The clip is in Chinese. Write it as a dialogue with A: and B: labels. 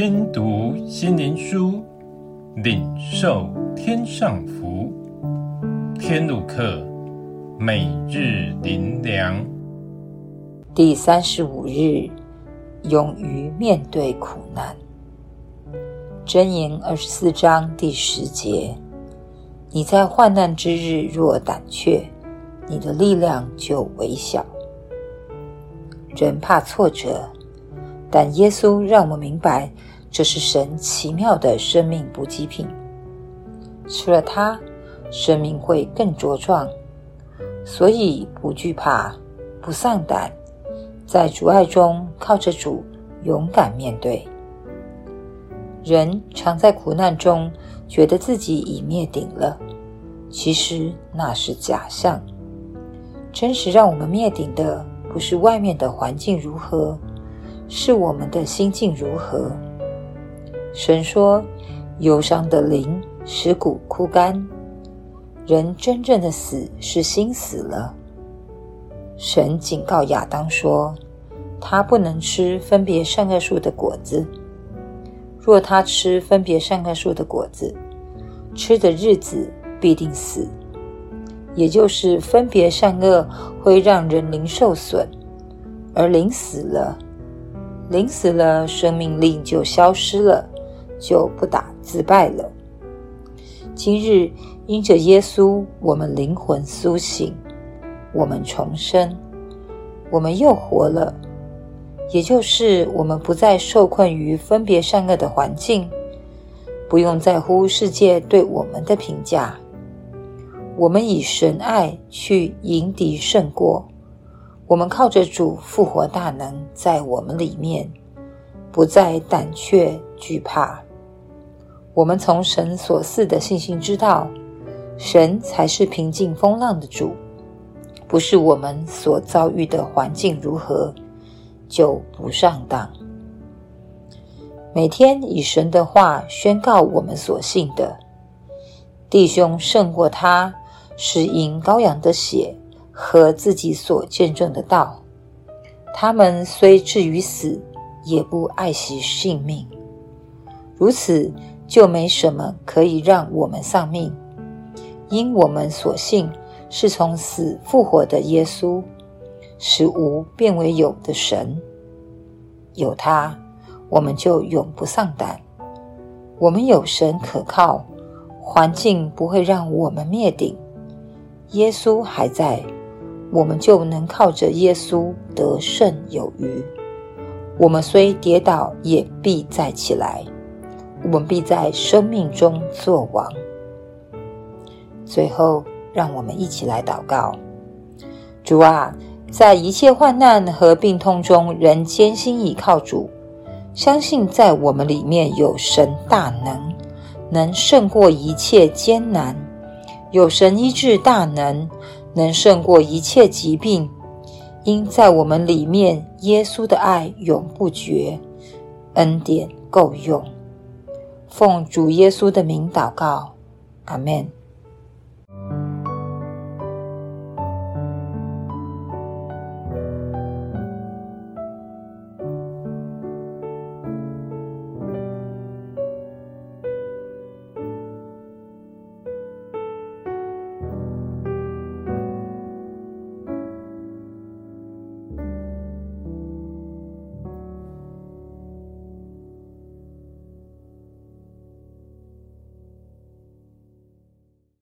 A: 听读心灵书，领受天上福。天路客，每日灵粮。
B: 第三十五日，勇于面对苦难。箴言二十四章第十节：你在患难之日若胆怯，你的力量就微小。人怕挫折。但耶稣让我们明白，这是神奇妙的生命补给品。吃了它，生命会更茁壮。所以不惧怕，不丧胆，在阻碍中靠着主，勇敢面对。人常在苦难中觉得自己已灭顶了，其实那是假象。真实让我们灭顶的，不是外面的环境如何。是我们的心境如何？神说：“忧伤的灵使骨枯干。”人真正的死是心死了。神警告亚当说：“他不能吃分别善恶树的果子。若他吃分别善恶树的果子，吃的日子必定死。”也就是分别善恶会让人灵受损，而灵死了。临死了，生命力就消失了，就不打自败了。今日因着耶稣，我们灵魂苏醒，我们重生，我们又活了。也就是我们不再受困于分别善恶的环境，不用在乎世界对我们的评价。我们以神爱去迎敌胜过。我们靠着主复活大能在我们里面，不再胆怯惧怕。我们从神所赐的信心知道，神才是平静风浪的主，不是我们所遭遇的环境如何就不上当。每天以神的话宣告我们所信的，弟兄胜过他，是因羔羊的血。和自己所见证的道，他们虽至于死，也不爱惜性命。如此，就没什么可以让我们丧命，因我们所信是从死复活的耶稣，使无变为有的神。有他，我们就永不丧胆。我们有神可靠，环境不会让我们灭顶。耶稣还在。我们就能靠着耶稣得胜有余。我们虽跌倒，也必再起来。我们必在生命中作王。最后，让我们一起来祷告：主啊，在一切患难和病痛中，仍坚心倚靠主，相信在我们里面有神大能，能胜过一切艰难，有神医治大能。能胜过一切疾病，因在我们里面，耶稣的爱永不绝，恩典够用。奉主耶稣的名祷告，阿门。